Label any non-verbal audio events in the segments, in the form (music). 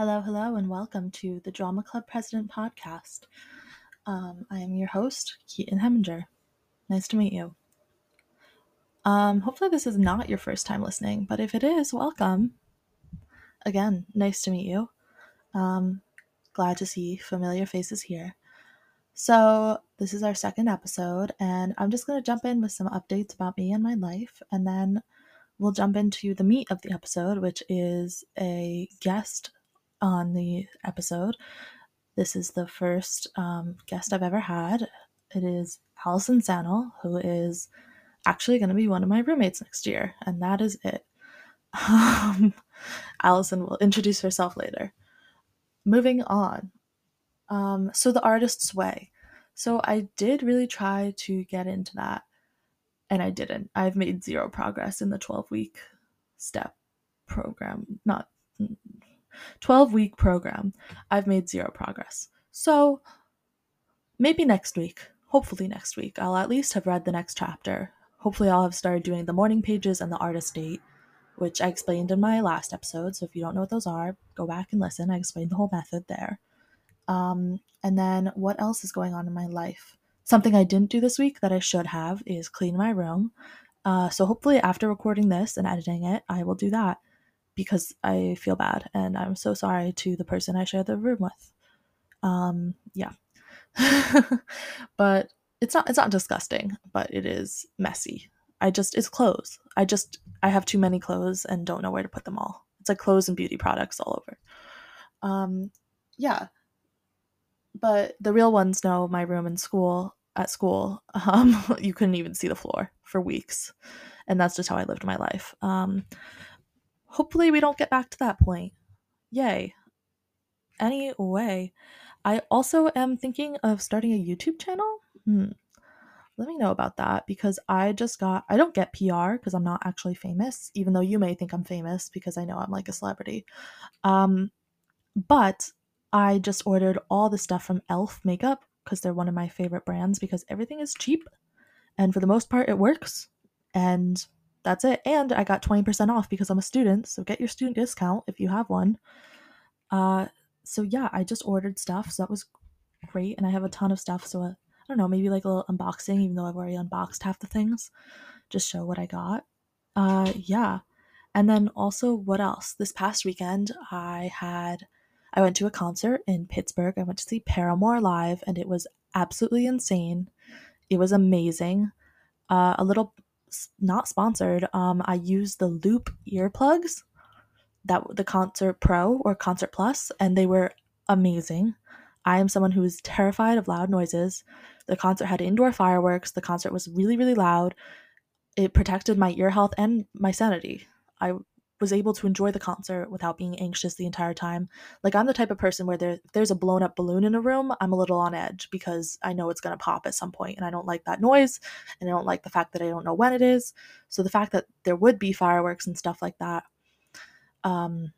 Hello, hello, and welcome to the Drama Club President podcast. Um, I am your host, Keaton Heminger. Nice to meet you. Um, hopefully, this is not your first time listening, but if it is, welcome. Again, nice to meet you. Um, glad to see familiar faces here. So, this is our second episode, and I'm just going to jump in with some updates about me and my life, and then we'll jump into the meat of the episode, which is a guest on the episode. This is the first um, guest I've ever had. It is Allison Sanel, who is actually going to be one of my roommates next year, and that is it. Um, (laughs) Allison will introduce herself later. Moving on. Um, so, the artist's way. So, I did really try to get into that, and I didn't. I've made zero progress in the 12 week step program. Not 12 week program, I've made zero progress. So maybe next week, hopefully next week, I'll at least have read the next chapter. Hopefully, I'll have started doing the morning pages and the artist date, which I explained in my last episode. So if you don't know what those are, go back and listen. I explained the whole method there. Um, and then what else is going on in my life? Something I didn't do this week that I should have is clean my room. Uh, so hopefully, after recording this and editing it, I will do that because I feel bad and I'm so sorry to the person I share the room with. Um, yeah. (laughs) but it's not it's not disgusting, but it is messy. I just it's clothes. I just I have too many clothes and don't know where to put them all. It's like clothes and beauty products all over. Um, yeah. But the real ones know my room in school at school. (laughs) Um, you couldn't even see the floor for weeks, and that's just how I lived my life. Um, hopefully we don't get back to that point. Yay. Anyway, I also am thinking of starting a YouTube channel. Hmm. Let me know about that because I just got, I don't get PR because I'm not actually famous, even though you may think I'm famous because I know I'm like a celebrity. Um, but I just ordered all the stuff from e.l.f. makeup because they're one of my favorite brands because everything is cheap and for the most part it works. And that's it. And I got 20% off because I'm a student. So get your student discount if you have one. Uh, so yeah, I just ordered stuff. So that was great. And I have a ton of stuff. So uh, I don't know, maybe like a little unboxing, even though I've already unboxed half the things. Just show what I got. Uh, yeah. And then also, what else? This past weekend, I had, I went to a concert in Pittsburgh. I went to see Paramore live, and it was absolutely insane. It was amazing. Uh, a little not sponsored. Um, I use the Loop earplugs, that the Concert Pro or Concert Plus, and they were amazing. I am someone who is terrified of loud noises. The concert had indoor fireworks. The concert was really, really loud. It protected my ear health and my sanity. I was able to enjoy the concert without being anxious the entire time. Like I'm the type of person where there, there's a blown up balloon in a room, I'm a little on edge because I know it's going to pop at some point and I don't like that noise and I don't like the fact that I don't know when it is. So the fact that there would be fireworks and stuff like that um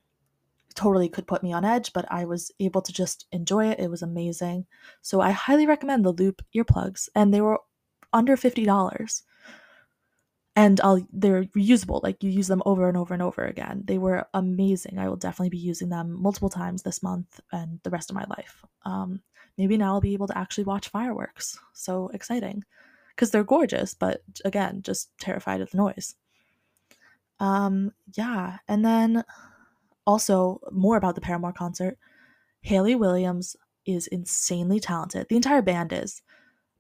totally could put me on edge, but I was able to just enjoy it. It was amazing. So I highly recommend the Loop earplugs and they were under $50 and I'll they're reusable. Like you use them over and over and over again. They were amazing. I will definitely be using them multiple times this month and the rest of my life. Um, maybe now I'll be able to actually watch fireworks. So exciting, because they're gorgeous, but again, just terrified of the noise. Um, yeah, and then also more about the Paramore concert. Hayley Williams is insanely talented. The entire band is,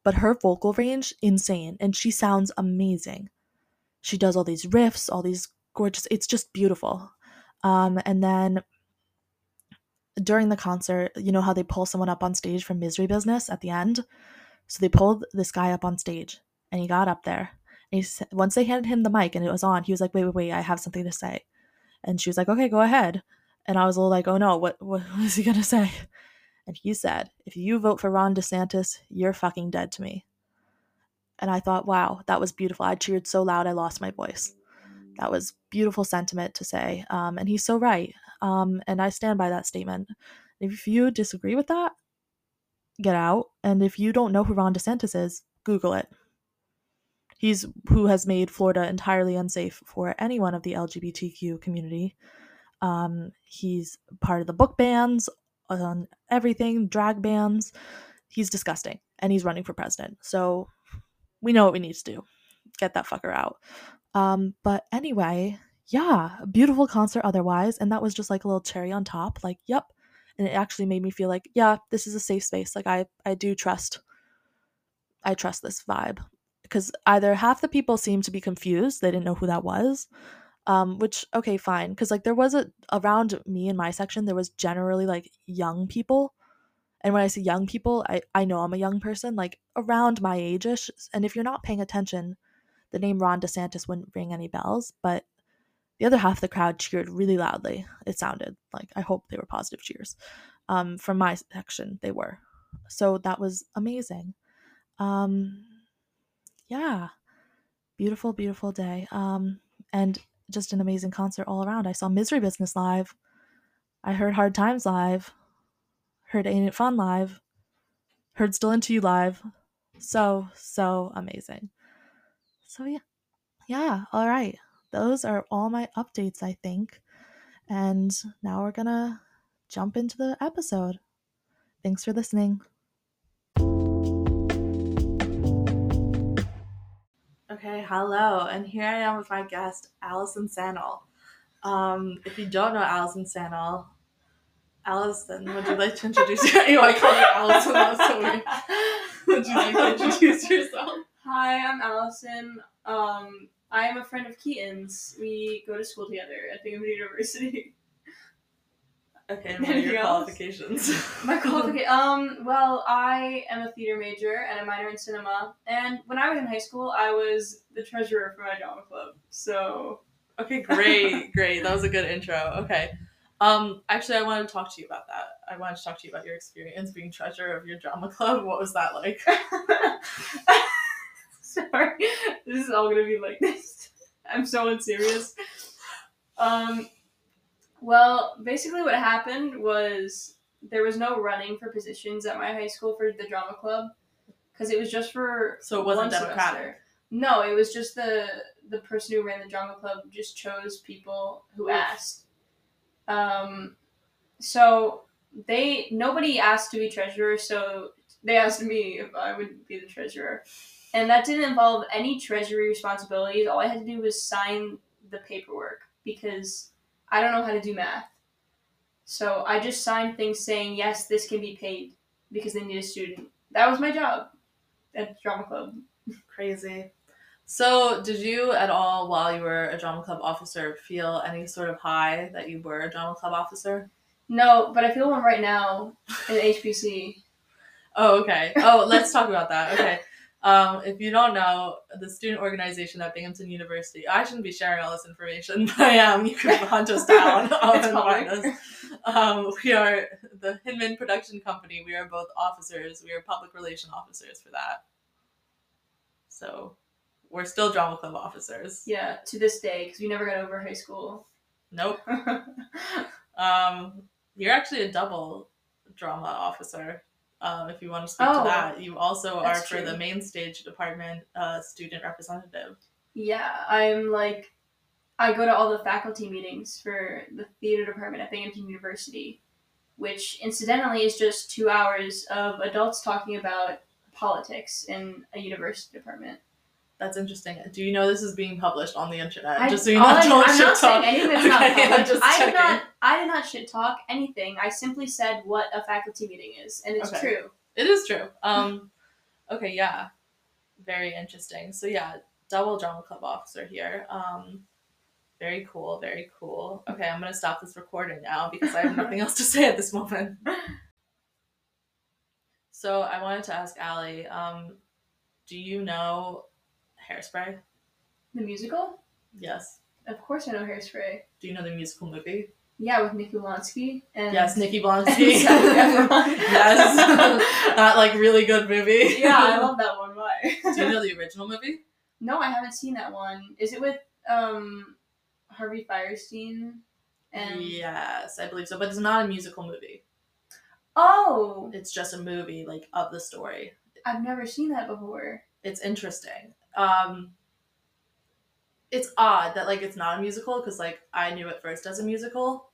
but her vocal range insane, and she sounds amazing she does all these riffs, all these gorgeous, it's just beautiful. Um, and then during the concert, you know how they pull someone up on stage from Misery Business at the end? So they pulled this guy up on stage and he got up there. And he, once they handed him the mic and it was on, he was like, wait, wait, wait, I have something to say. And she was like, okay, go ahead. And I was a little like, oh no, what, what (laughs) is he going to say? And he said, if you vote for Ron DeSantis, you're fucking dead to me. And I thought, wow, that was beautiful. I cheered so loud I lost my voice. That was beautiful sentiment to say. Um, and he's so right. Um, and I stand by that statement. If you disagree with that, get out. And if you don't know who Ron DeSantis is, Google it. He's who has made Florida entirely unsafe for anyone of the LGBTQ community. Um, he's part of the book bans on everything, drag bans. He's disgusting, and he's running for president. So we know what we need to do. Get that fucker out. Um, but anyway, yeah, beautiful concert otherwise, and that was just like a little cherry on top. Like, yep. And it actually made me feel like, yeah, this is a safe space. Like I I do trust I trust this vibe. Because either half the people seemed to be confused, they didn't know who that was. Um, which okay, fine. Because like there was a around me in my section, there was generally like young people. And when I say young people, I, I know I'm a young person, like around my age-ish. And if you're not paying attention, the name Ron DeSantis wouldn't ring any bells. But the other half of the crowd cheered really loudly. It sounded like I hope they were positive cheers. Um, from my section, they were. So that was amazing. Um, yeah, beautiful, beautiful day. Um, and just an amazing concert all around. I saw Misery Business live. I heard Hard Times live. Heard Ain't It Fun live. Heard Still Into You live. So, so amazing. So, yeah. Yeah, all right. Those are all my updates, I think. And now we're going to jump into the episode. Thanks for listening. Okay, hello, and here I am with my guest, Allison Sanel. Um, if you don't know Allison Sanel, Allison, would you like to introduce yourself? (laughs) I call you Allison, that's so weird. (laughs) Would you like to introduce yourself? Hi, I'm Allison. Um, I am a friend of Keaton's. We go to school together at Binghamton University. (laughs) Okay, and what are your else? qualifications? My qualification. Um, well, I am a theater major and a minor in cinema. And when I was in high school, I was the treasurer for my drama club. So Okay, great, great. That was a good intro. Okay. Um, actually, I wanted to talk to you about that. I wanted to talk to you about your experience being treasurer of your drama club. What was that like? (laughs) sorry, this is all gonna be like this. I'm so unserious. Um, well, basically, what happened was there was no running for positions at my high school for the drama club because it was just for So it wasn't democratic. semester. No, it was just the the person who ran the drama club just chose people who asked. Um, so they nobody asked to be treasurer, so they asked me if I would be the treasurer, and that didn't involve any treasury responsibilities. All I had to do was sign the paperwork because I don't know how to do math. So I just signed things saying yes, this can be paid because they need a student. That was my job at drama club. Crazy. So, did you at all, while you were a drama club officer, feel any sort of high that you were a drama club officer? No, but I feel one right now in HPC. Oh, okay. Oh, let's talk about that. Okay. Um, if you don't know, the student organization at Binghamton University, I shouldn't be sharing all this information, (laughs) but I am. You can hunt us down (laughs) um, It's and us. Um, we are the Hinman Production Company. We are both officers. We are public relation officers for that. So we're still drama club officers. Yeah, to this day, because we never got over high school. Nope. (laughs) Um, you're actually a double drama officer. Um, if you want to speak Oh, to that, you also are for the main stage department uh, student representative. yeah, I'm like, I go to all the faculty meetings for the theater department at Binghamton University, which incidentally is just two hours of adults talking about politics in a university department. That's interesting. Do you know this is being published on the internet? I, just so you all know, I, don't I'm shit not talk. saying anything that's not Okay, I'm published. just I did not. I did not shit talk anything. I simply said what a faculty meeting is, and it's Okay. true. It is true. Um, okay, yeah, very interesting. So yeah, double drama club officer here. Um, very cool, very cool. Okay, I'm gonna stop this recording now because I have nothing else to say at this moment. So I wanted to ask Allie, um, do you know Hairspray? The musical? Yes. Of course, I know Hairspray. Do you know the musical movie? Yeah, with Nick Ulanski and Yes, Nikki (laughs) Blonsky. Yes, (laughs) that like really good movie. yeah, I love that one. Why? Do you know (laughs) the original movie? no, I haven't seen that one. Is it with um Harvey Fierstein? And yes, I believe so. But it's not a musical movie. oh, It's just a movie like of the story. I've never seen that before. It's interesting. Um, it's odd that like it's not a musical because like I knew it first as a musical.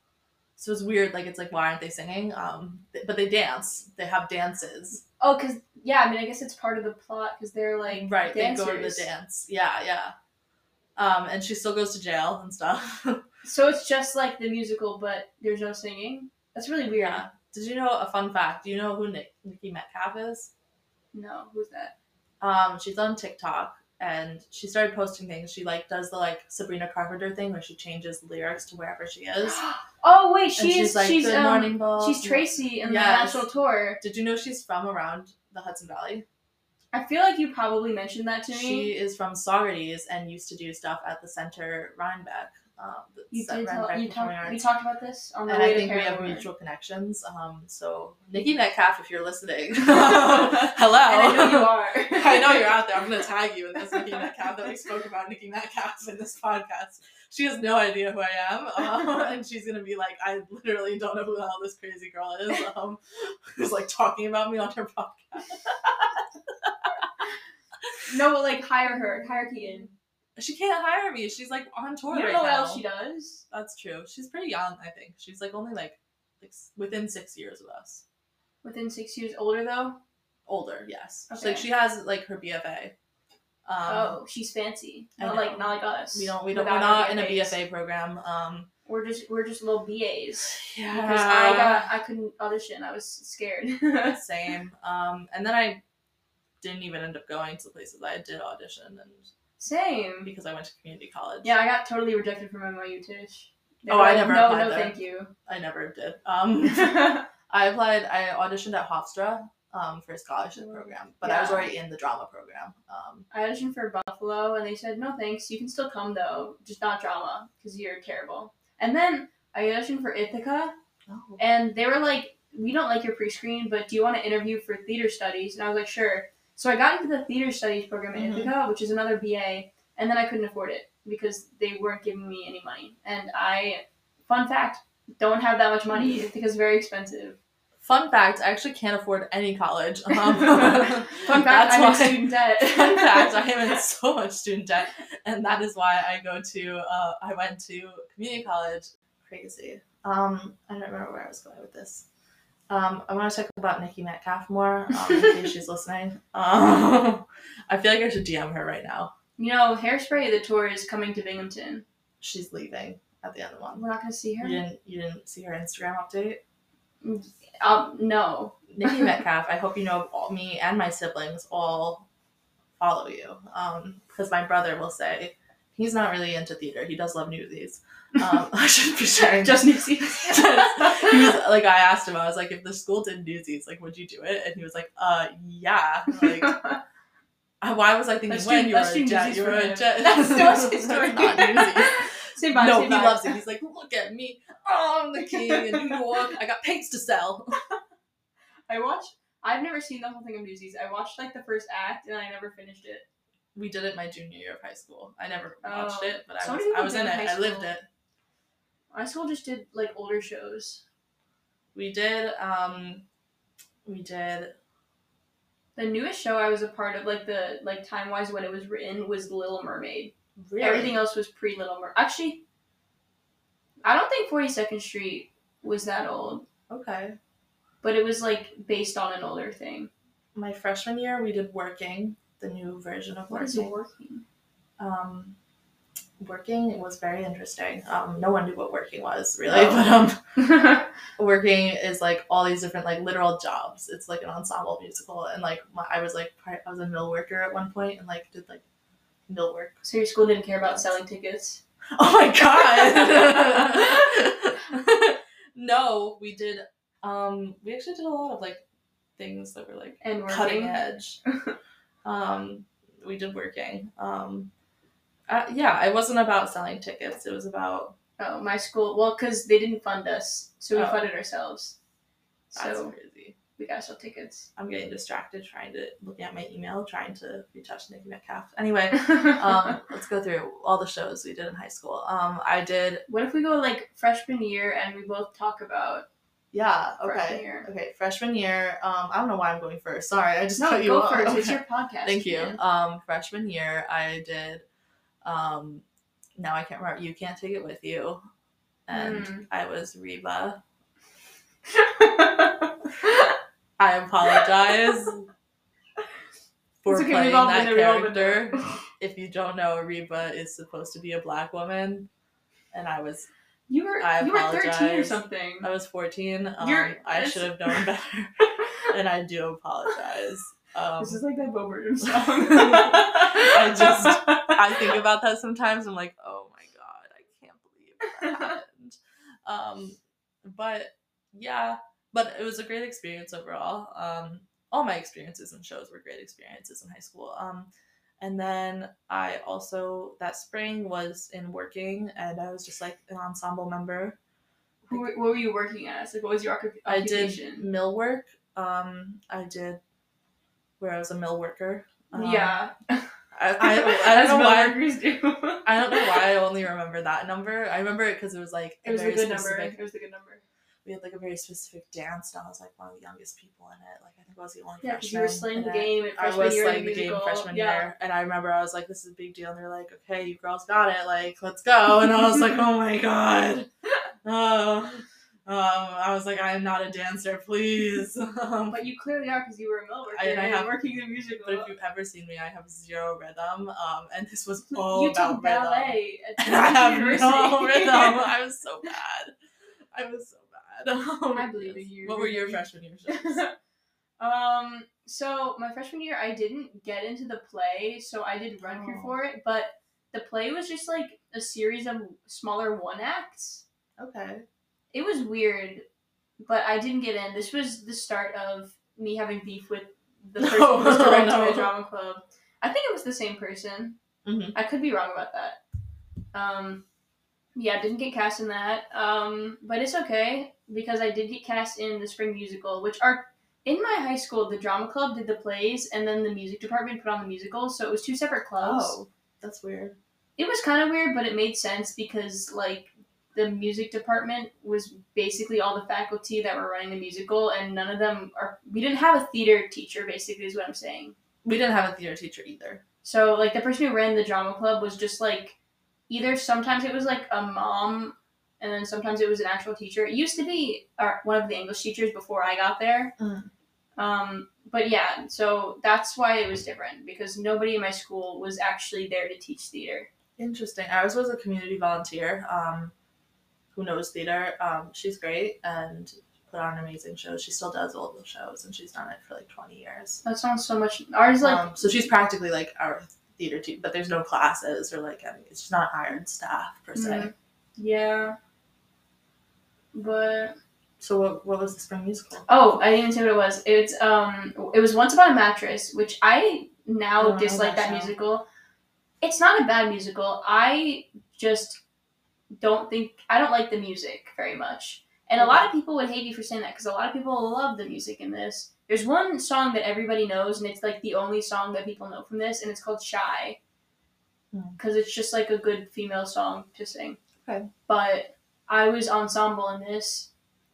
So it's weird. Like it's like why aren't they singing? Um, th- but they dance. They have dances. Oh, cause yeah, I mean, I guess it's part of the plot because they're like right. dancers. They go to the dance. Yeah, yeah. Um, and she still goes to jail and stuff. (laughs) So it's just like the musical, but there's no singing. That's really weird. yeah. Did you know a fun fact? Do you know who Nick, Niki Metcalf is? No, who's that? Um, she's on TikTok and she started posting things. She like does the like Sabrina Carpenter thing where she changes lyrics to wherever she is. (gasps) oh wait, And she's she's like, she's "Good um, morning, Bob." she's Tracy in Yes. the national tour. Did you know she's from around the Hudson Valley? I feel like you probably mentioned that to me. She is from Saugerties and used to do stuff at the Center Rhinebeck. Um, you did tell, you talked we talked about this on the and way I think we have mutual connections. Um, so Niki Metcalf, if you're listening, (laughs) (laughs) hello. I know you are. I know you're out there. I'm gonna tag you in this Niki Metcalf that we spoke about Niki Metcalf in this podcast. She has no idea who I am, (laughs) um, and she's gonna be like, I literally don't know who the hell this crazy girl is. Um, who's like talking about me on her podcast. No, but like hire her, hire Keaton. She can't hire me. She's like on tour You don't right know what now. else she does. That's true. She's pretty young. I think she's like only like like within six years of us. Within six years older though. Older, yes. So, Okay. like she has like her BFA. Um, oh, she's fancy. Not like not like us. We don't. We don't. We're not in a. BFA program. Um, We're just we're just little BAs. (sighs) yeah. Because I got I couldn't audition. I was scared. (laughs) same. Um, and then I didn't even end up going to the places I did audition, and Same. because I went to community college. Yeah, I got totally rejected from NYU Tisch. They Oh, I like, never No, applied no, there. thank you. I never did. (laughs) Um, I applied. I auditioned at Hofstra. Um, for a scholarship program, but I was already in the drama program. Um, I auditioned for Buffalo, and they said no thanks. You can still come though, just not drama because you're terrible. And then I auditioned for Ithaca, oh. and they were like, "We don't like your pre-screen, but do you want to interview for theater studies?" And I was like, "Sure." So I got into the theater studies program at Mhm. Ithaca, which is another BA, and then I couldn't afford it because they weren't giving me any money. And I, fun fact, don't have that much money. (laughs) Ithaca's very expensive. Fun fact: I actually can't afford any college. (laughs) Um, Fun fact, that's I'm in student debt. (laughs) Fun fact: I am in so much student debt, and that is why I go to. Uh, I went to community college. Crazy. Um, I don't remember where I was going with this. Um, I want to talk about Niki Metcalf more, (laughs) um, in case she's listening. Um, (laughs) I feel like I should DM her right now. You know, Hairspray the tour is coming to Binghamton. She's leaving at the end of the month. We're not gonna see her. You didn't. You didn't see her Instagram update. Um, no. Nikki (laughs) Metcalf, I hope you know all, me and my siblings all follow you. Um, because my brother will say he's not really into theater. He does love newsies. Um, I shouldn't be sharing. Just Newsies. (laughs) he was like, I asked him, I was like, if the school did newsies, like, would you do it? And he was like, uh, yeah. Like, (laughs) I- why was I thinking Let's when do- you were a jet? You were a jet. That's Newsies (laughs) It's story. not newsies. say bye. no, say he bye. loves it. He's like, look at me. Oh, I'm the king in New York. I got paints to sell. I watched. I've never seen the whole thing of Newsies. I watched like the first act and I never finished it. we did it my junior year of high school. I never watched Oh. it, but I was I was in it. I lived it. My school just did like older shows. We did um we did The newest show I was a part of, like the like time wise when it was written, was Little Mermaid. really Everything else was pre Little Mermaid. Actually, I don't think Forty Second Street was that old, okay. but it was like based on an older thing. My freshman year we did working, the new version of Working. What is working. working? Um working it was very interesting. Um no one knew what working was really, Oh. (laughs) but um (laughs) working is like all these different like literal jobs. It's like an ensemble musical and like my, I was like part, I was a mill worker at one point and like did like mill work so your school didn't care about selling tickets. (laughs) Oh my god. no, we did um we actually did a lot of like things that were like And working. cutting edge. um we did working. Um uh, yeah, it wasn't about selling tickets. It was about Oh, my school. Well, because they didn't fund us, so we Oh. funded ourselves. that's So crazy. we gotta sell tickets. I'm getting distracted trying to looking at my email, trying to retouch Niki Metcalf. Anyway, (laughs) um, let's go through all the shows we did in high school. Um, I did what if we go like freshman year and we both talk about? Yeah. Freshman Okay. year. Okay. Freshman year. Um, I don't know why I'm going first. Sorry, I just No, cut you go first. It's your podcast. Thank you. man. Um, freshman year, I did. Um, now I can't remember. You can't take it with you. and Mm. I was Reba. (laughs) I apologize (laughs) for okay, playing that been there, we've all been character. (laughs) If you don't know, Reba is supposed to be a black woman, and I was You were I you were thirteen or something. I was fourteen. Um, I should have known better, and I do apologize. Um, this is like that Bo Burnham (laughs) song. I just I think (laughs) about that sometimes. I'm like, oh my god, I can't believe that (laughs) happened. Um, but yeah, but it was a great experience overall. Um, all my experiences and shows were great experiences in high school. Um, and then I also that spring was in working, and I was just like an ensemble member. Who, what were you working as? Like, what was your occup- I did occupation? mill work. Um, I did where I was a mill worker. Um, yeah, I, (laughs) I, I As don't know why. workers do. I don't know why I only remember that number. I remember it because it was like It was very a good specific. number. It was a good number. We had like a very specific dance, and I was like one of the youngest people in it. Like I think I was the only Yeah, freshman. you were slaying the game I was the the game freshman yeah. year, and I remember I was like, "This is a big deal," and they're like, "Okay, you girls got it. Like, let's go." And I was like, "Oh my god." Oh, (laughs) um, I was like, "I'm not a dancer, please." (laughs) Um, But you clearly are because you were a mill worker I- and I have- (laughs) working the musical. but if you've ever seen me, I have zero rhythm, um, and this was (laughs) all you about took rhythm. ballet and I have University. no rhythm. I was so bad. I was so bad. Um, I believe in you. What were your freshman year shows? um. So my freshman year, I didn't get into the play, so I did run Oh. for it. But the play was just like a series of smaller one acts. okay. It was weird, but I didn't get in. This was the start of me having beef with the (laughs) person who was directing no. my drama club. I think it was the same person. Mhm. I could be wrong about that. Um, yeah, didn't get cast in that. Um, but it's okay because I did get cast in the spring musical, which are in my high school. The drama club did the plays, and then the music department put on the musicals. So it was two separate clubs. Oh, that's weird. It was kind of weird, but it made sense because like the music department was basically all the faculty that were running the musical, and none of them are. We didn't have a theater teacher. Basically, is what I'm saying. We didn't have a theater teacher either. So like the person who ran the drama club was just like either sometimes it was like a mom and then sometimes it was an actual teacher. It used to be our, one of the English teachers before I got there. Mm. Um, but yeah, so that's why it was different because nobody in my school was actually there to teach theater. Interesting. Ours was a community volunteer um, who knows theater. Um, she's great and put on amazing shows. She still does all the shows, and she's done it for like 20 years. That sounds so much. Ours like um, so she's practically like our theater team, but there's no classes or like any. It's just not hired staff per se. Mm. yeah, but So what, what was the spring musical? Oh, I didn't even say what it was. It's um, it was Once Upon a Mattress, which I now I dislike that that, musical. It's not a bad musical. I just don't think I don't like the music very much, and a lot of people would hate me for saying that because a lot of people love the music in this. There's one song that everybody knows, and it's like the only song that people know from this, and it's called "Shy," Hmm. because it's just like a good female song to sing. Okay. But I was ensemble in this,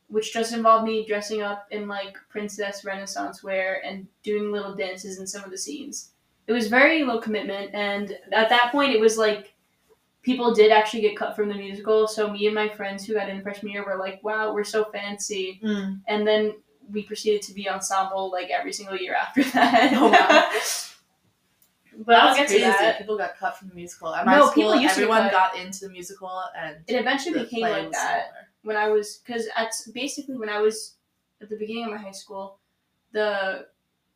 which just involved me dressing up in like princess Renaissance wear and doing little dances in some of the scenes. It was very low commitment, and at that point, it was like people did actually get cut from the musical. So me and my friends who got in freshman year were like, "Wow, we're so fancy," Mm. and then we proceeded to be ensemble like every single year after (laughs) that. Oh, wow. (laughs) but I'll That's get crazy. to that. People got cut from the musical. At my No, school, people used everyone got into the musical, and It eventually became like that. similar. when I was because at basically when I was at the beginning of my high school, the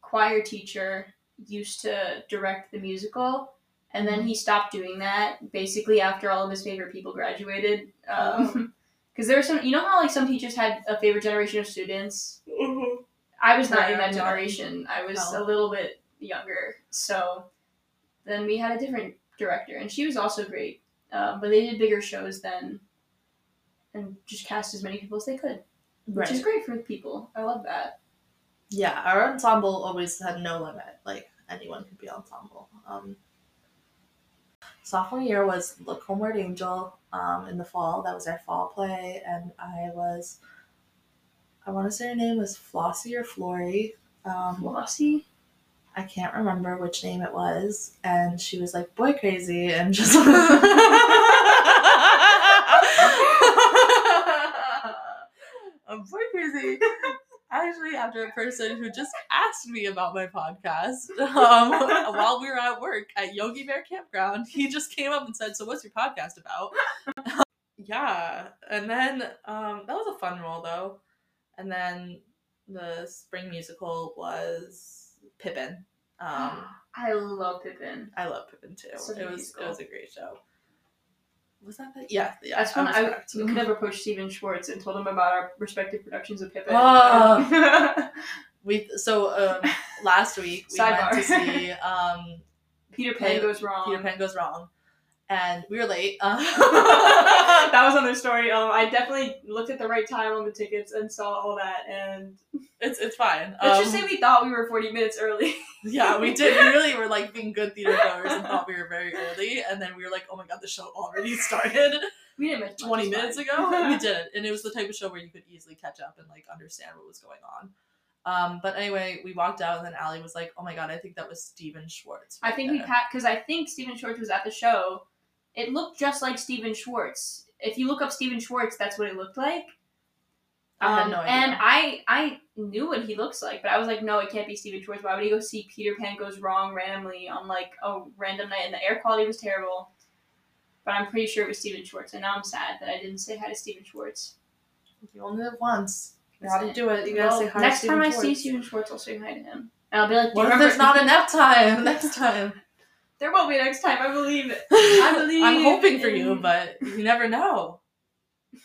choir teacher used to direct the musical, and then he stopped doing that basically after all of his favorite people graduated. Um, Because there were some, you know how like some teachers had a favorite generation of students. I was not Right, in that generation. I was Oh. a little bit younger, so then we had a different director, and she was also great. Um, but they did bigger shows then, and just cast as many people as they could, which is great for people. I love that. Yeah, our ensemble always had no limit. Like anyone could be ensemble. Um, sophomore year was Look Homeward Angel um, in the fall. That was our fall play. And I was, I want to say her name was Flossie or Flory. Um, Flossie? I can't remember which name it was. And she was like, boy crazy. And just. (laughs) (laughs) I'm boy crazy after a person who just asked me about my podcast (laughs) um, while we were at work at Yogi Bear Campground. He just came up and said, "So, what's your podcast about?" (laughs) yeah, and then um, that was a fun role though. And then the spring musical was Pippin. Um, (gasps) I love Pippin. I love Pippin too. Such it was musical. it was a great show. Was that the yeah yeah? That's when I, correct. we could have approached Stephen Schwartz and told him about our respective productions of Pippin. Oh. (laughs) we so um, last week we went Sidebar. to see um, (laughs) Peter Pan goes wrong. Peter Pan goes wrong, and we were late. (laughs) That was another story. Um, I definitely looked at the right time on the tickets and saw all that. And it's it's fine. let's Um, just say we thought we were forty minutes early. (laughs) yeah, we did. We really were like being good theater goers and thought we were very early, and then we were like, oh my god, the show already started We didn't miss twenty minutes fine. ago. we (laughs) didn't, and it was the type of show where you could easily catch up and like understand what was going on. Um, but anyway, we walked out, and then Allie was like, "Oh my god, I think that was Stephen Schwartz." I right think we there." pat because I think Stephen Schwartz was at the show. It looked just like Stephen Schwartz. If you look up Stephen Schwartz, that's what it looked like. I had Um, no idea. And I I knew what he looks like, but I was like, no, it can't be Stephen Schwartz. Why would he go see Peter Pan goes wrong randomly on like a random night? And the air quality was terrible. But I'm pretty sure it was Stephen Schwartz, and now I'm sad that I didn't say hi to Stephen Schwartz. You only live once. You gotta do it. You gotta Well, say hi. next to Steven time I see Stephen Schwartz, I'll say hi to him. And I'll be like, do What if remember? there's not (laughs) enough time? Next time. There won't be next time. I believe it. (laughs) I believe. I'm hoping for you, but you never know. (laughs)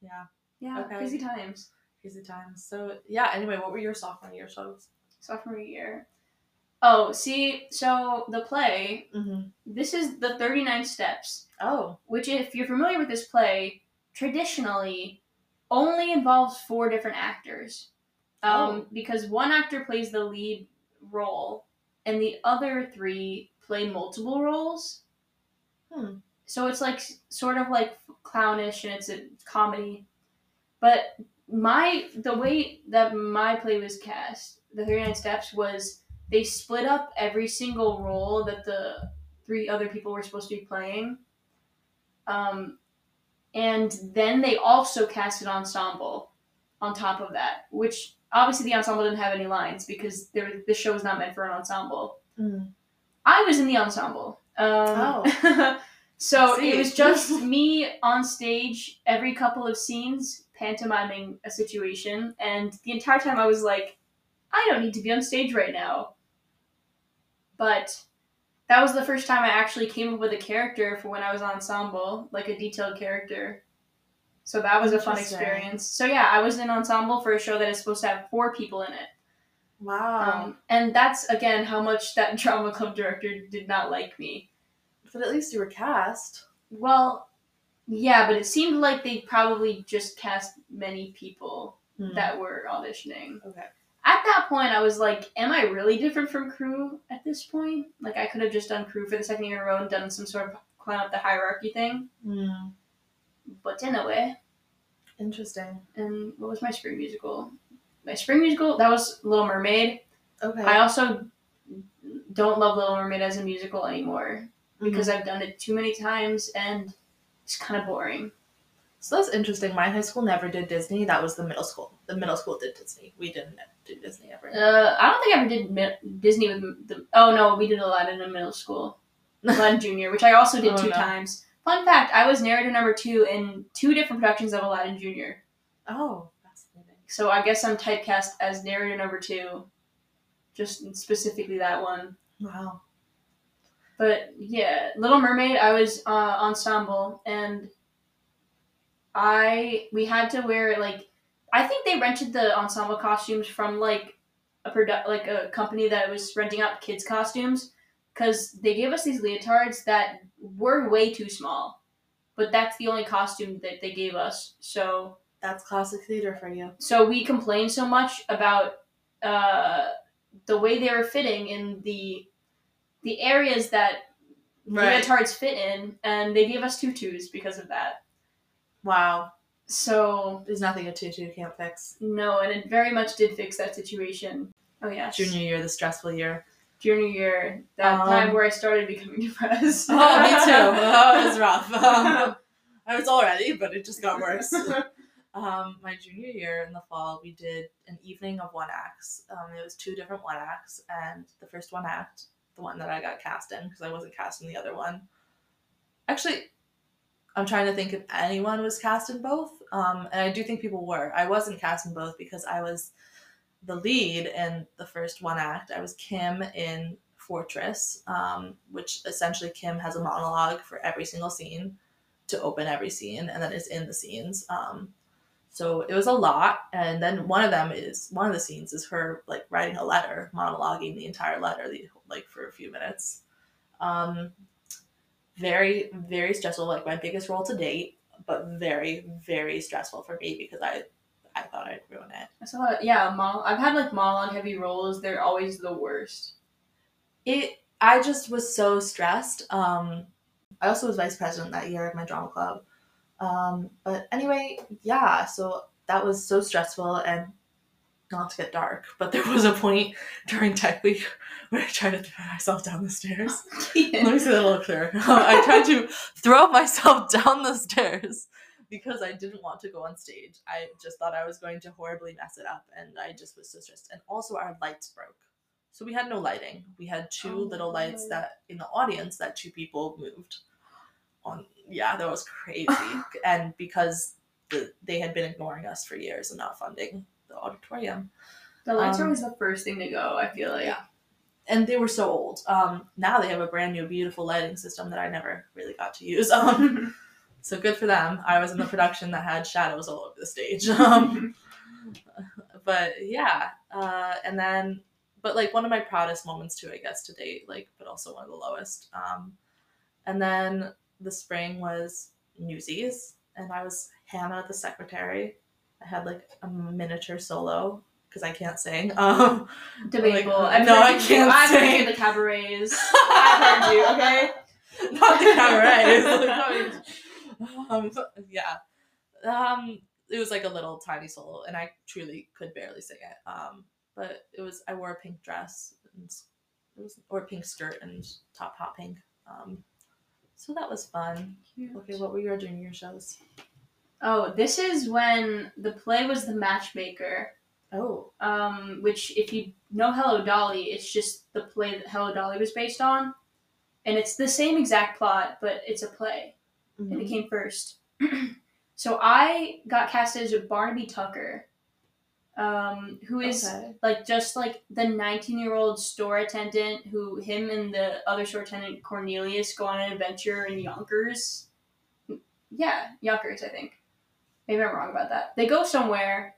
Yeah, Yeah, Okay. crazy times. crazy times. So yeah. Anyway, what were your sophomore year shows? sophomore year. Oh, see, so the play, Mm-hmm. this is the 39 Steps, Oh. which, if you're familiar with this play, traditionally only involves four different actors. Um, Oh. Because one actor plays the lead role, and the other three play multiple roles. Hmm. So it's like sort of like clownish and it's a comedy. But my the way that my play was cast, the 39 steps was they split up every single role that the three other people were supposed to be playing. Um and then they also cast an ensemble on top of that, which obviously the ensemble didn't have any lines because there, the show was not meant for an ensemble. Mm. I was in the ensemble. Um, (laughs) so See. it was just me on stage every couple of scenes, pantomiming a situation, and the entire time I was like, I don't need to be on stage right now. But that was the first time I actually came up with a character for when I was ensemble, like a detailed character. So that was a fun experience. So yeah, I was in ensemble for a show that is supposed to have four people in it. Wow. Um, and that's again how much that (laughs) drama club director did not like me. but at least you were cast. Well, yeah, but it seemed like they probably just cast many people Hmm. that were auditioning. Okay. At that point, I was like, am I really different from crew at this point? Like, I could have just done crew for the second year in a row and done some sort of climb up the hierarchy thing, Hmm. But in a way. Interesting. And what was my spring musical? My spring musical, that was Little Mermaid. Okay. I also don't love Little Mermaid as a musical anymore because Mm-hmm. I've done it too many times and it's kind of boring. So that's interesting. My high school never did Disney. That was the middle school. The middle school did Disney. We didn't do Disney ever. Uh, I don't think I ever did mi- Disney with the. Oh no, we did Aladdin in the middle school, (laughs) Aladdin Junior, which I also did Oh, two no. times. Fun fact: I was narrator number two in two different productions of Aladdin Junior. oh, fascinating. So I guess I'm typecast as narrator number two, just specifically that one. Wow. But yeah, Little Mermaid, I was uh, ensemble, and I we had to wear like I think they rented the ensemble costumes from like a produ- like a company that was renting out kids costumes because they gave us these leotards that were way too small, but that's the only costume that they gave us. So That's classic theater for you. so we complained so much about uh, the way they were fitting in the the areas that Right. leotards fit in, and they gave us tutus because of that. Wow. So There's nothing a tutu can't fix. no, and it very much did fix that situation. Oh yes, Junior year, the stressful year. Junior year, that Um, time where I started becoming (laughs) depressed. Oh, me too. (laughs) Oh, it was rough. (laughs) Um, I was already, but it just got worse. Um, my junior year in the fall, we did an evening of one acts. Um, it was two different one acts, and the first one act, the one that I got cast in, because I wasn't cast in the other one. Actually, I'm trying to think if anyone was cast in both, um, and I do think people were. I wasn't cast in both because I was the lead in the first one act. I was Kim in Fortress, um, which essentially Kim has a monologue for every single scene to open every scene, and then is in the scenes. Um, so it was a lot, and then one of them is one of the scenes is her like writing a letter, monologuing the entire letter, like for a few minutes. Um, very very stressful, like my biggest role to date, but very very stressful for me because I I thought I'd ruin it. I saw it. Yeah, mon- I've had like monologue heavy roles. They're always the worst. It. I just was so stressed. Um, I also was vice president that year at my drama club. Um, but anyway, yeah, so that was so stressful and not to get dark, but there was a point (laughs) during tech week (laughs) where I tried to throw myself down the stairs. (laughs) Let me say that a little clearer. I tried to throw myself down the stairs because I didn't want to go on stage. I just thought I was going to horribly mess it up and I just was so stressed. And also our lights broke. So we had no lighting. We had two oh, little lights that in the audience that two people moved on yeah, that was crazy. (laughs) and because the, they had been ignoring us for years and not funding the auditorium. The lights um, are always the first thing to go, I feel like. Yeah. And they were so old. Um, now they have a brand new, beautiful lighting system that I never really got to use. (laughs) Um, so good for them. I was in the production that had shadows all over the stage. (laughs) Um, but yeah, uh, and then, but like one of my proudest moments too, I guess, to date, like, but also one of the lowest. Um, and then the spring was Newsies, and I was Hannah the secretary. I had like a miniature solo because I can't sing. (laughs) Um, Debatable. Like, no, I can't I've sing. heard the cabarets. (laughs) I've heard you. Okay. Not the cabarets. (laughs) um, yeah. Um, it was like a little tiny solo, and I truly could barely sing it. Um, but it was I wore a pink dress and it was or a pink skirt and top hot pink. Um, so that was fun. Cute. Okay, what were you all doing in your junior shows? Oh, this is when the play was The Matchmaker. Oh. Um, which, if you know Hello Dolly, it's just the play that Hello Dolly was based on. And it's the same exact plot, but it's a play. Mm-hmm. And it came first. (clears throat) so I got cast as Barnaby Tucker, um, who is okay. like just like the 19 year old store attendant who him and the other store attendant Cornelius go on an adventure in Yonkers. Yeah, Yonkers, I think. Maybe I'm wrong about that. They go somewhere,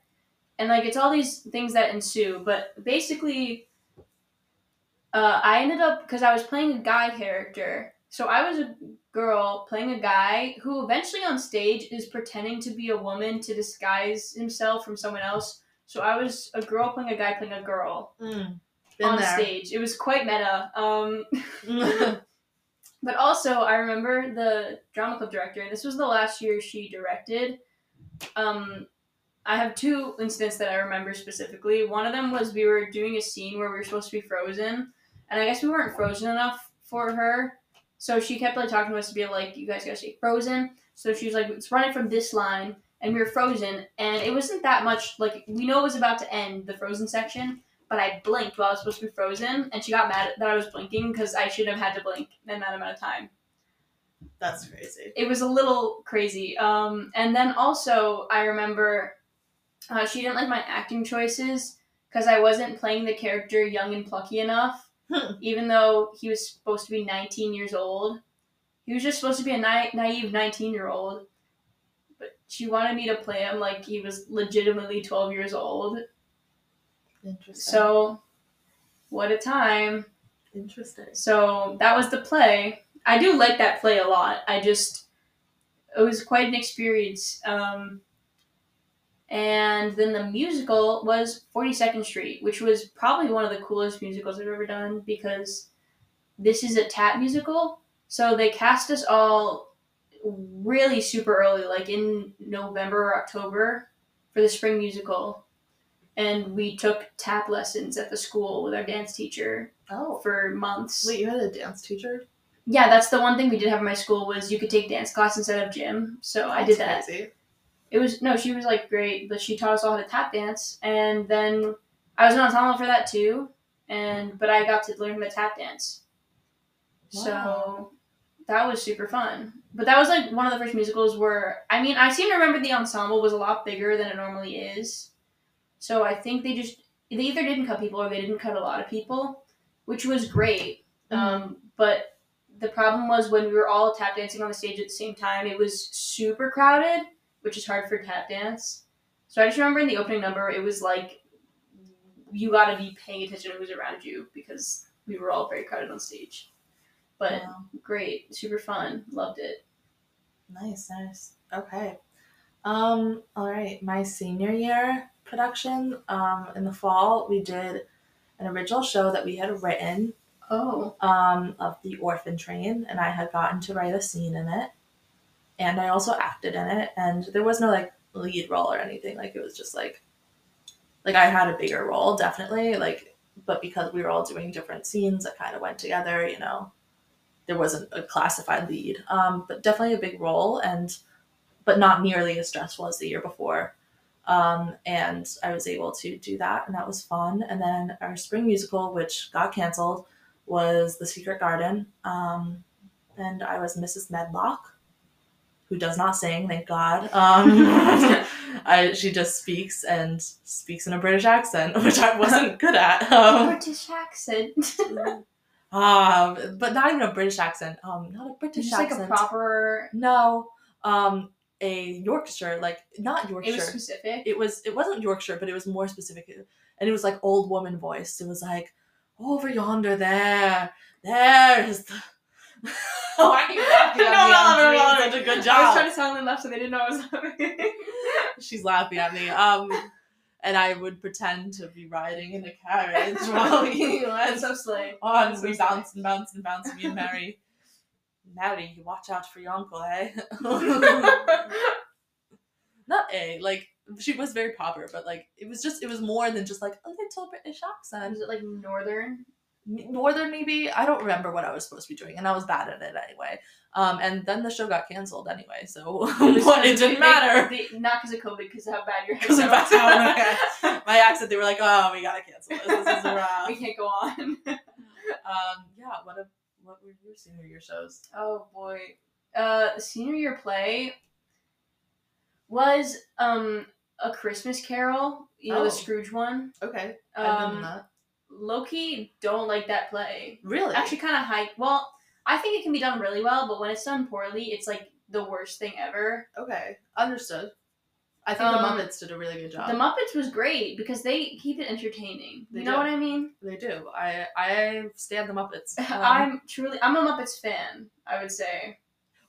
and like it's all these things that ensue. But basically, uh, I ended up because I was playing a guy character. So I was a girl playing a guy who eventually on stage is pretending to be a woman to disguise himself from someone else so I was a girl playing a guy playing a girl mm, on there. stage. It was quite meta. Um, (laughs) (laughs) but also, I remember the drama club director, and this was the last year she directed. Um, I have two incidents that I remember specifically. One of them was we were doing a scene where we were supposed to be frozen, and I guess we weren't frozen enough for her. So she kept like talking to us to be like, "You guys gotta stay frozen." So she was like, "It's running from this line." and we were frozen, and it wasn't that much. Like we know it was about to end the frozen section, but I blinked while I was supposed to be frozen, and she got mad that I was blinking because I should have had to blink in that amount of time. That's crazy. It was a little crazy. Um, and then also I remember uh, she didn't like my acting choices because I wasn't playing the character young and plucky enough. Even though he was supposed to be 19 years old. He was just supposed to be a na- naive 19 year old But she wanted me to play him like he was legitimately 12 years old. Interesting. So, what a time. Interesting. So, that was the play. I do like that play a lot. I just, it was quite an experience. Um, and then the musical was 42nd Street, which was probably one of the coolest musicals I've ever done because this is a tap musical. So they cast us all really super early, like in November or October for the spring musical. And we took tap lessons at the school with our dance teacher. Oh. For months. Wait, you had a dance teacher? Yeah, that's the one thing we did have in my school was you could take dance class instead of gym. So that's I did that. Crazy. It was no, she was like great, but she taught us all how to tap dance, and then I was an ensemble for that too, and but I got to learn the tap dance. Wow. So that was super fun. But that was like one of the first musicals where I mean I seem to remember the ensemble was a lot bigger than it normally is. So I think they just they either didn't cut people or they didn't cut a lot of people, which was great. Um, but the problem was when we were all tap dancing on the stage at the same time, it was super crowded, which is hard for tap dance. So I just remember in the opening number, it was like you got to be paying attention to who's around you because we were all very crowded on stage. But Wow. great, super fun, loved it. Nice, nice. Okay. Um, all right. My senior year production, um, in the fall, we did an original show that we had written, Oh, um, of the orphan train, and I had gotten to write a scene in it. And I also acted in it, and there was no like lead role or anything. Like it was just like like I had a bigger role, definitely. Like but because we were all doing different scenes that kind of went together, you know, there wasn't a classified lead. Um, but definitely a big role and but not nearly as stressful as the year before. Um, and I was able to do that and that was fun. And then our spring musical, which got canceled, was The Secret Garden. Um, and I was Mrs. Medlock, who does not sing, thank God. Um, (laughs) I, she just speaks and speaks in a British accent, (laughs) which I wasn't good at. Um, British accent. (laughs) um, but not even a British accent. Um, not a British accent. just like a proper. no, um, a Yorkshire, like not Yorkshire. It was specific. it was it wasn't Yorkshire, but it was more specific, and it was like old woman voice. It was like over yonder, there, there is the. (laughs) Why are you laughing at (laughs) me? I'm doing such a good job. I was trying to sound enough so they didn't know I was laughing. (laughs) She's laughing at me. Um, and I would pretend to be riding in a carriage while we went so slay. on. That's We so bounce and bounce and bounce. Me and Mary. Mary, you watch out for your uncle, eh? Not a like she was very proper, but like it was just it was more than just like a little British accent. Was it like northern? Northern maybe I don't remember what I was supposed to be doing, and I was bad at it anyway. Um, and then the show got canceled anyway, so (laughs) what it didn't matter. They, not because of COVID, because how bad your (laughs) Because of accent (laughs) my accent, they were like, "Oh, we gotta cancel this. This is a we can't go on. Um, yeah. What a what were your senior year shows? Oh boy. Uh senior year play was um a Christmas carol, you know, Oh. the Scrooge one. Okay, I've in Um that. Loki don't like that play. Really? Actually kinda hype well, I think it can be done really well, but when it's done poorly, it's like the worst thing ever. okay, understood. I think Um, the Muppets did a really good job. The Muppets was great because they keep it entertaining. They you know do. what I mean? they do. I I stand the Muppets. (laughs) Um, I'm truly I'm a Muppets fan, I would say.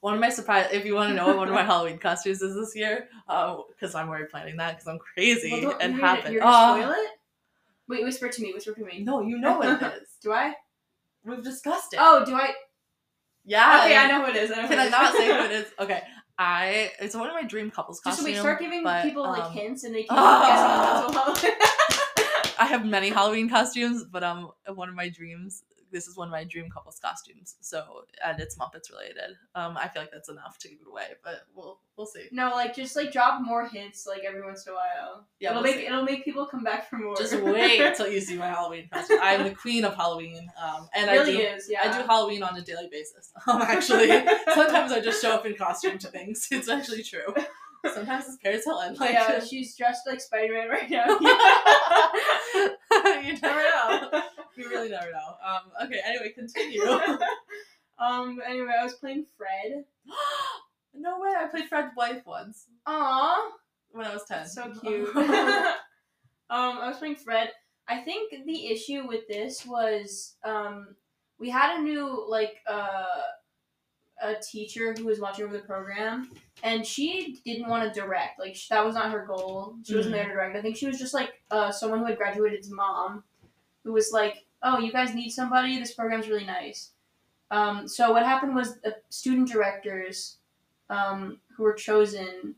One of my surprise, if you want to know what one of my (laughs) Halloween costumes is this year, because I'm already planning that because I'm crazy Well, and happen. You're Oh, spoil it? Wait, whisper to me, whisper to me. No, you know what it (laughs) is. Do I? We've discussed it. Oh, do I? yeah. Okay, I know who it is. I know Can who I not say who it (laughs) is? Okay, I. It's one of my dream couples Just so costumes. we start giving but, people like um, hints and they Ah. guessing what's (laughs) I have many Halloween costumes, but um, one of my dreams. This is one of my dream couples costumes. So, and it's Muppets related. Um, I feel like that's enough to give it away, but we'll we'll see. No, like just like drop more hints like every once in a while. Yeah, it'll we'll make see. it'll make people come back for more. Just wait (laughs) till you see my Halloween costume. I'm the queen of Halloween. Um, and really I do is, yeah. I do Halloween on a daily basis. (laughs) Um, actually, (laughs) sometimes I just show up in costume to things. It's actually true. Sometimes it's Paris Hilton. Like, yeah, she's dressed like Spider Man right now. you never know. You really never know. Um, okay, anyway, continue. (laughs) (laughs) um. Anyway, I was playing Fred. (gasps) no way, I played Fred's wife once Aw, when I was 10. so cute. (laughs) um, I was playing Fred. I think the issue with this was um, we had a new like uh, a teacher who was watching over the program, and she didn't want to direct. Like sh- that was not her goal. She wasn't there to direct. I think she was just like uh, someone who had graduated's mom, who was like, "Oh, you guys need somebody. This program's really nice." Um, so what happened was the student directors um, who were chosen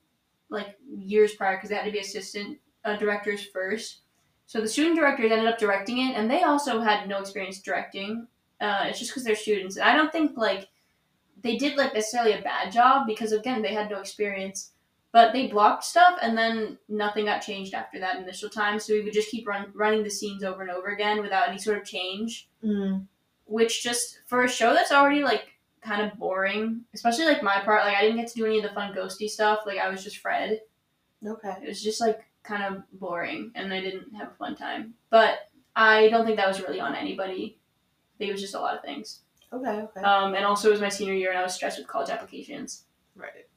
like years prior because they had to be assistant uh, directors first. So the student directors ended up directing it, and they also had no experience directing. Uh, it's just because they're students. And I don't think like they did like necessarily a bad job because again they had no experience. But they blocked stuff, and then nothing got changed after that initial time. So we would just keep run, running the scenes over and over again without any sort of change. Mm. Which just for a show that's already like kind of boring, especially like my part, like I didn't get to do any of the fun ghosty stuff. Like I was just Fred. Okay. It was just like kind of boring, and I didn't have a fun time. But I don't think that was really on anybody. I think it was just a lot of things. Okay. Okay. Um, and also it was my senior year, and I was stressed with college applications. right.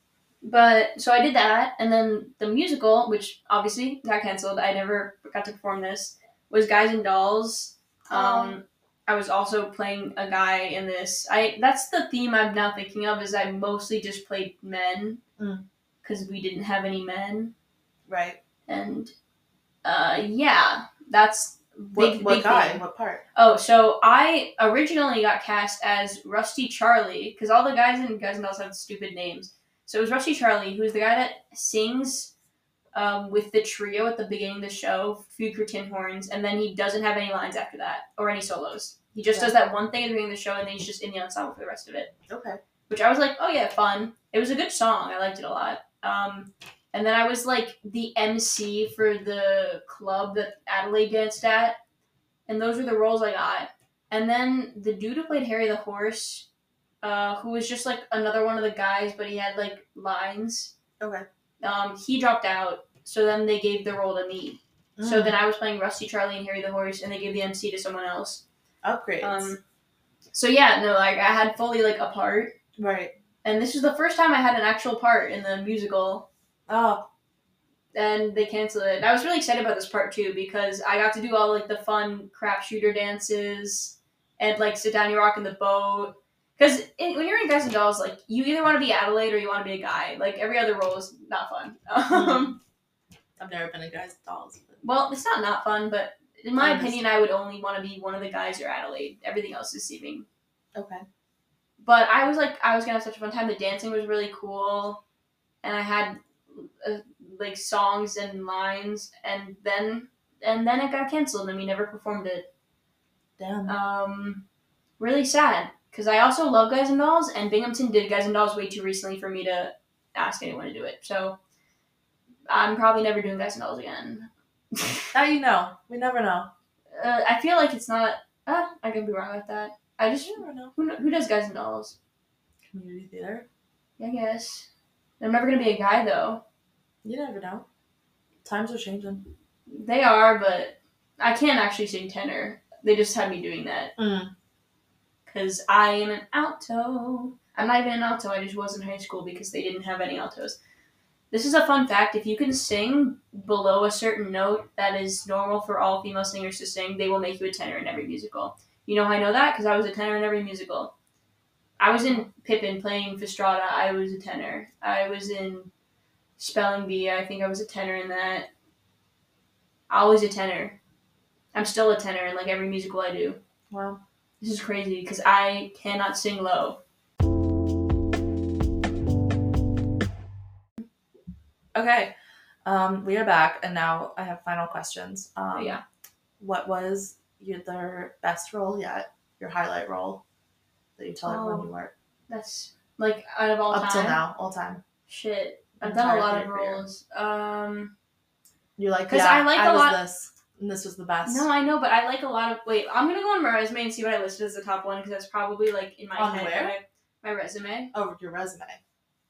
But so I did that, and then the musical, which obviously got canceled. I never got to perform this. Was Guys and Dolls. Um, I was also playing a guy in this. I that's the theme I'm now thinking of. Is I mostly just played men Mm. because we didn't have any men, Right. and uh, yeah, that's What, big. what big guy? theme. What part? Oh, so I originally got cast as Rusty Charlie because all the guys in Guys and Dolls have stupid names. So it was Rusty Charlie, who's the guy that sings um, with the trio at the beginning of the show, Fugue for Tinhorns, and then he doesn't have any lines after that or any solos. He just Yeah. does that one thing at the beginning of the show, and then he's just in the ensemble for the rest of it. Okay. Which I was like, oh yeah, fun. It was a good song. I liked it a lot. Um, and then I was like the MC for the club that Adelaide danced at, and those were the roles I got. And then the dude who played Harry the Horse, uh, who was just like another one of the guys, but he had like lines. Okay. Um, he dropped out, so then they gave the role to me. So Mm. then I was playing Rusty Charlie and Harry the Horse, and they gave the MC to someone else. upgrades. Um, so yeah, no, like I had fully like a part, right. and this was the first time I had an actual part in the musical. Oh. and they canceled it. And I was really excited about this part too because I got to do all like the fun crap shooter dances and like sit down, you rock in the boat. Because when you're in Guys and Dolls, like you either want to be Adelaide or you want to be a guy. Like every other role is not fun. Um, (laughs) I've never been a guy's and dolls. But... well, it's not not fun, but in my I opinion, I would only want to be one of the guys or Adelaide. Everything else is seeming. Okay. But I was like, I was gonna have such a fun time. The dancing was really cool, and I had uh, like songs and lines, and then and then it got canceled, and we never performed it. Damn. Um, really sad because I also love Guys and Dolls, and Binghamton did Guys and Dolls way too recently for me to ask anyone to do it. So I'm probably never doing Guys and Dolls again. (laughs) now you know. We never know. Uh, I feel like it's not. Uh, I could be wrong about that. I just You never know. who who does Guys and Dolls? Community theater. I guess. I'm never gonna be a guy though. You never know. Times are changing. They are, but I can't actually sing tenor. They just had me doing that Mm. Because I am an alto. I'm not even an alto. I just was in high school because they didn't have any altos. This is a fun fact. If you can sing below a certain note that is normal for all female singers to sing, they will make you a tenor in every musical. You know how I know that? Because I was a tenor in every musical. I was in Pippin playing Fastrada. I was a tenor. I was in Spelling Bee. I think I was a tenor in that. Always a tenor. I'm still a tenor in like every musical I do. Wow. This is crazy because I cannot sing low. Okay. Um, we are back, and now I have final questions. Um, yeah. What was your best role yet? Your highlight role that you tell everyone Oh, you were That's like out of all up time. till now, all time. Shit. I've done a lot of roles. Um you like like, 'Cause yeah, I like I a lot- this, and this was the best. no, I know, but I like a lot of wait, I'm gonna go on my resume and see what I listed as the top one because that's probably like in my On head. where? My, my resume. Oh, your resume.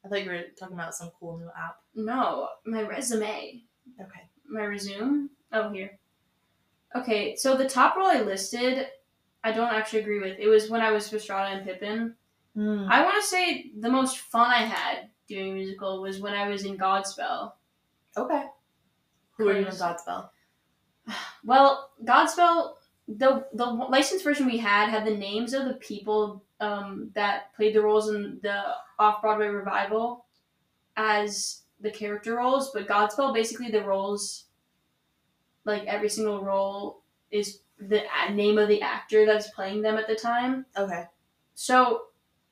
I thought you were talking about some cool new app. No, my resume. Okay. My resume. Oh here. Okay, so the top role I listed, I don't actually agree with. It was when I was Fastrada and Pippin. Mm. I want to say the most fun I had doing a musical was when I was in Godspell. Okay. Who are you in Godspell? Well, Godspell, the the licensed version we had had the names of the people um, that played the roles in the off Broadway revival as the character roles, but Godspell basically the roles, like every single role is the name of the actor that's playing them at the time. Okay. So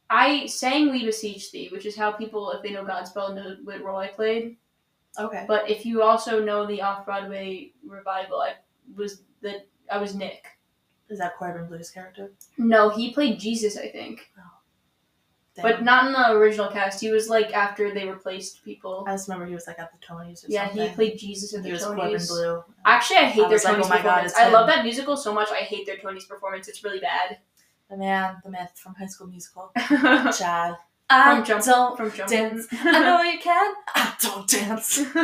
I sang "We Beseech Thee," which is how people, if they know Godspell, know what role I played. Okay. But if you also know the off Broadway revival, I was the I was Nick. Is that Corbin Bleu's character? No, he played Jesus, I think. Oh. but Damn. not in the original cast. He was like after they replaced people. I just remember he was like at the Tonys or Yeah, something. he played Jesus at He the was Corbin Tonys. Blue. Actually, I hate I their was like, oh Tonys oh my God, performance. it's I love that musical so much. I hate their Tonys performance. It's really bad. The man, the myth from High School Musical. (laughs) from Chad. Jump, don't from Jump. dance. (laughs) I know you can. I don't dance. (laughs)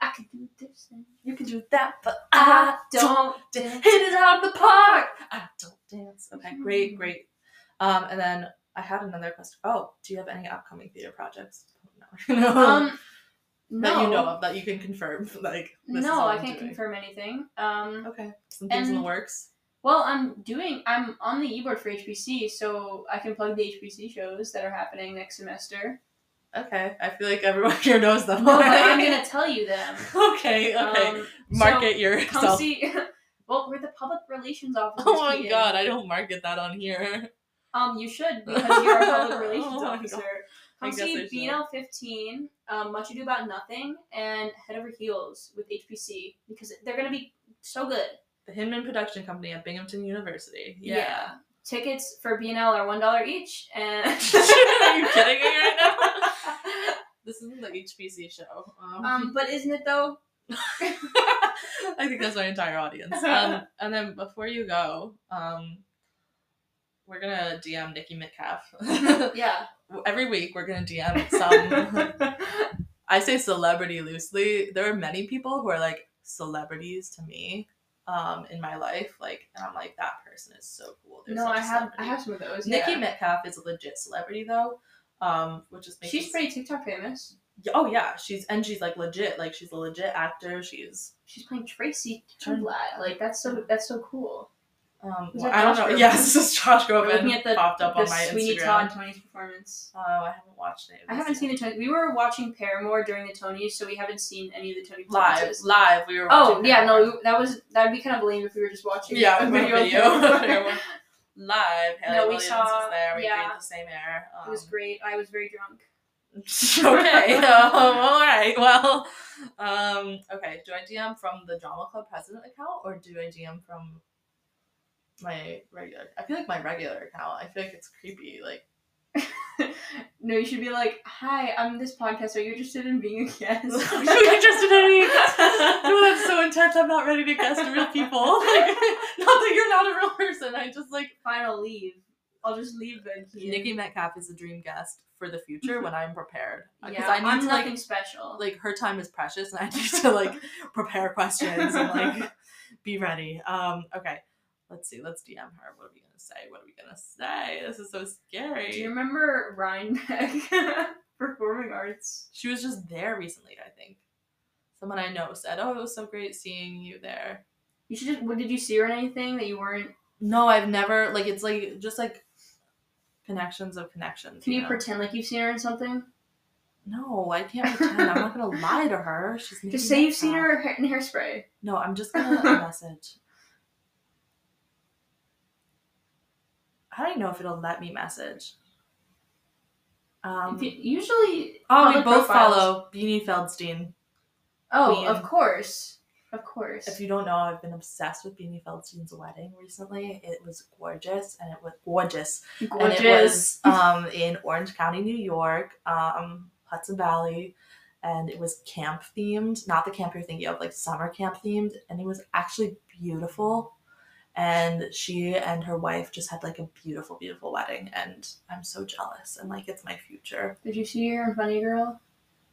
I can do this. and You can do that, but I I don't don't dance. Hit it out of the park. I don't dance. Okay, great, great. Um, and then I had another question. Oh, do you have any upcoming theater projects? No, (laughs) no. Um, no, that you know of that you can confirm. Like no, I can't doing. confirm anything. Um, Okay, some things in the works. Well, I'm doing. I'm on the e-board for HPC, so I can plug the HPC shows that are happening next semester. Okay, I feel like everyone (laughs) here knows them. I'm gonna tell you them. (laughs) okay, okay. Um, Market so yourself. Come see. (laughs) well, we're the public relations officer. oh my god, I don't market that on here. Um, you should because you're a public relations Oh officer. God. Come I see. BNL 15, um, Much Ado About Nothing, and Head Over Heels with HPC because they're gonna be so good. The Hinman Production Company at Binghamton University. Yeah. Yeah. Tickets for BNL are one dollar each, and (laughs) Are you kidding me right now? (laughs) This isn't the HPC show. Um, um, but isn't it though? (laughs) I think that's my entire audience. Um, and then before you go, um, we're gonna DM Niki Metcalf. Yeah. Every week we're gonna DM some. I say celebrity loosely. There are many people who are like celebrities to me, um, in my life. Like, and I'm like, that person is so cool. They're no, I have celebrity. I have some of those. Niki yeah. Metcalf is a legit celebrity though, um, which is She's pretty TikTok famous. Oh yeah, she's and she's like legit. Like she's a legit actor. She's She's playing Tracy Turn- Turnblad. Like that's so that's so cool. Um. Well, I don't know. Groban? Yes, (laughs) this is Josh We're Groban. looking at the popped up the on my Sweeney Instagram. Todd Tony's performance. Oh, I haven't watched it. I haven't seen the Tony. We were watching Paramore during the Tonys, so we haven't seen any of the Tony live. Live. We were. Oh yeah, Paramore. no, that was that'd be kind of lame if we were just watching. Yeah, a video. video. (laughs) of Paramore. Paramore. Live. Hayley No, we Williams saw- there. We yeah. breathed the same air. it was Um, great. I was very drunk. (laughs) okay. um, all right. Well. Um. Okay. Do I DM from the Drama Club President account or do I DM from my regular? I feel like my regular account. I feel like it's creepy. Like. (laughs) no, you should be like, "Hi, I'm this podcast. Are you interested in being a guest?" (laughs) (laughs) Are you interested in any guests? No, that's so intense. I'm not ready to guest real people. Like, not that you're not a real person. I just like Fine, I'll leave. I'll just leave then. Keaton. Niki Metcalf is a dream guest for the future when I'm prepared. Yeah, I need I'm to nothing like special. like her time is precious and I need to like prepare questions and like be ready. Um. Okay. Let's see. Let's DM her. What are we gonna say? What are we gonna say? This is so scary. Do you remember Rhinebeck (laughs) performing arts? She was just there recently. I think. Someone I know said, "Oh, it was so great seeing you there." You should just. What did you see her in anything that you weren't? No, I've never like it's like just like connections of connections. Can you know? pretend like you've seen her in something? No, I can't pretend. I'm not gonna (laughs) lie to her. She's Just say you've seen her in hairspray. No, I'm just gonna (laughs) message. I don't even know if it'll let me message. Um, you, usually. oh, we both profiles- follow Beanie Feldstein. Oh, Queen. of course, of course. If you don't know, I've been obsessed with Beanie Feldstein's wedding recently. It was gorgeous, and it was gorgeous. Gorgeous. And it was um, (laughs) in Orange County, New York, um, Hudson Valley, and it was camp themed. Not the camp you're thinking of, like summer camp themed. And it was actually beautiful. And she and her wife just had like a beautiful, beautiful wedding. And I'm so jealous. And like, it's my future. Did you see her in Funny Girl?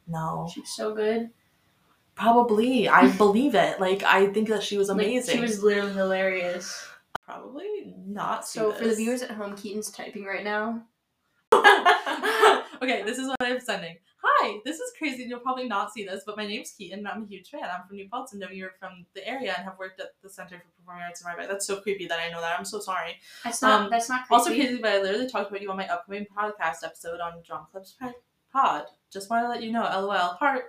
No, she's so good. probably. I (laughs) believe it. Like, I think that she was Like, amazing. she was literally hilarious. probably not. So for the viewers at home, Keaton's typing right now. (laughs) okay, this is what I'm sending. Hi, this is crazy. You'll probably not see this, but my name's Keaton. and I'm a huge fan. I'm from New Paltz and know you're from the area and have worked at the Center for Performing Arts in Rhinebeck. That's so creepy that I know that. I'm so sorry. That's not. Um, that's not creepy. Also crazy, but I literally talked about you on my upcoming podcast episode on John Clip's Pod- Pod. Just want to let you know. LOL. Heart.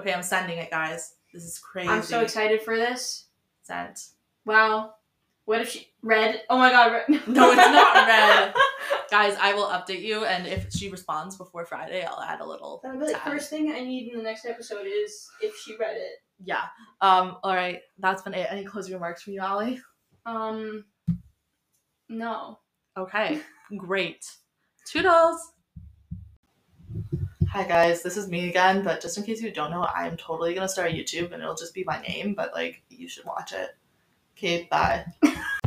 Okay, I'm sending it, guys. This is crazy. I'm so excited for this. Sent. Wow. What if she read? Oh my god, read. No, it's not read. (laughs) Guys, I will update you, and if she responds before Friday, I'll add a little. That'll be like tag. first thing I need in the next episode is if she read it. Yeah. Um. All right. That's been it. Any closing remarks from you, Allie? Um. No. Okay. Great. Toodles. Hi guys, this is me again, but just in case you don't know, I'm totally gonna start a YouTube and it'll just be my name, but like you should watch it. Okay, bye. (laughs)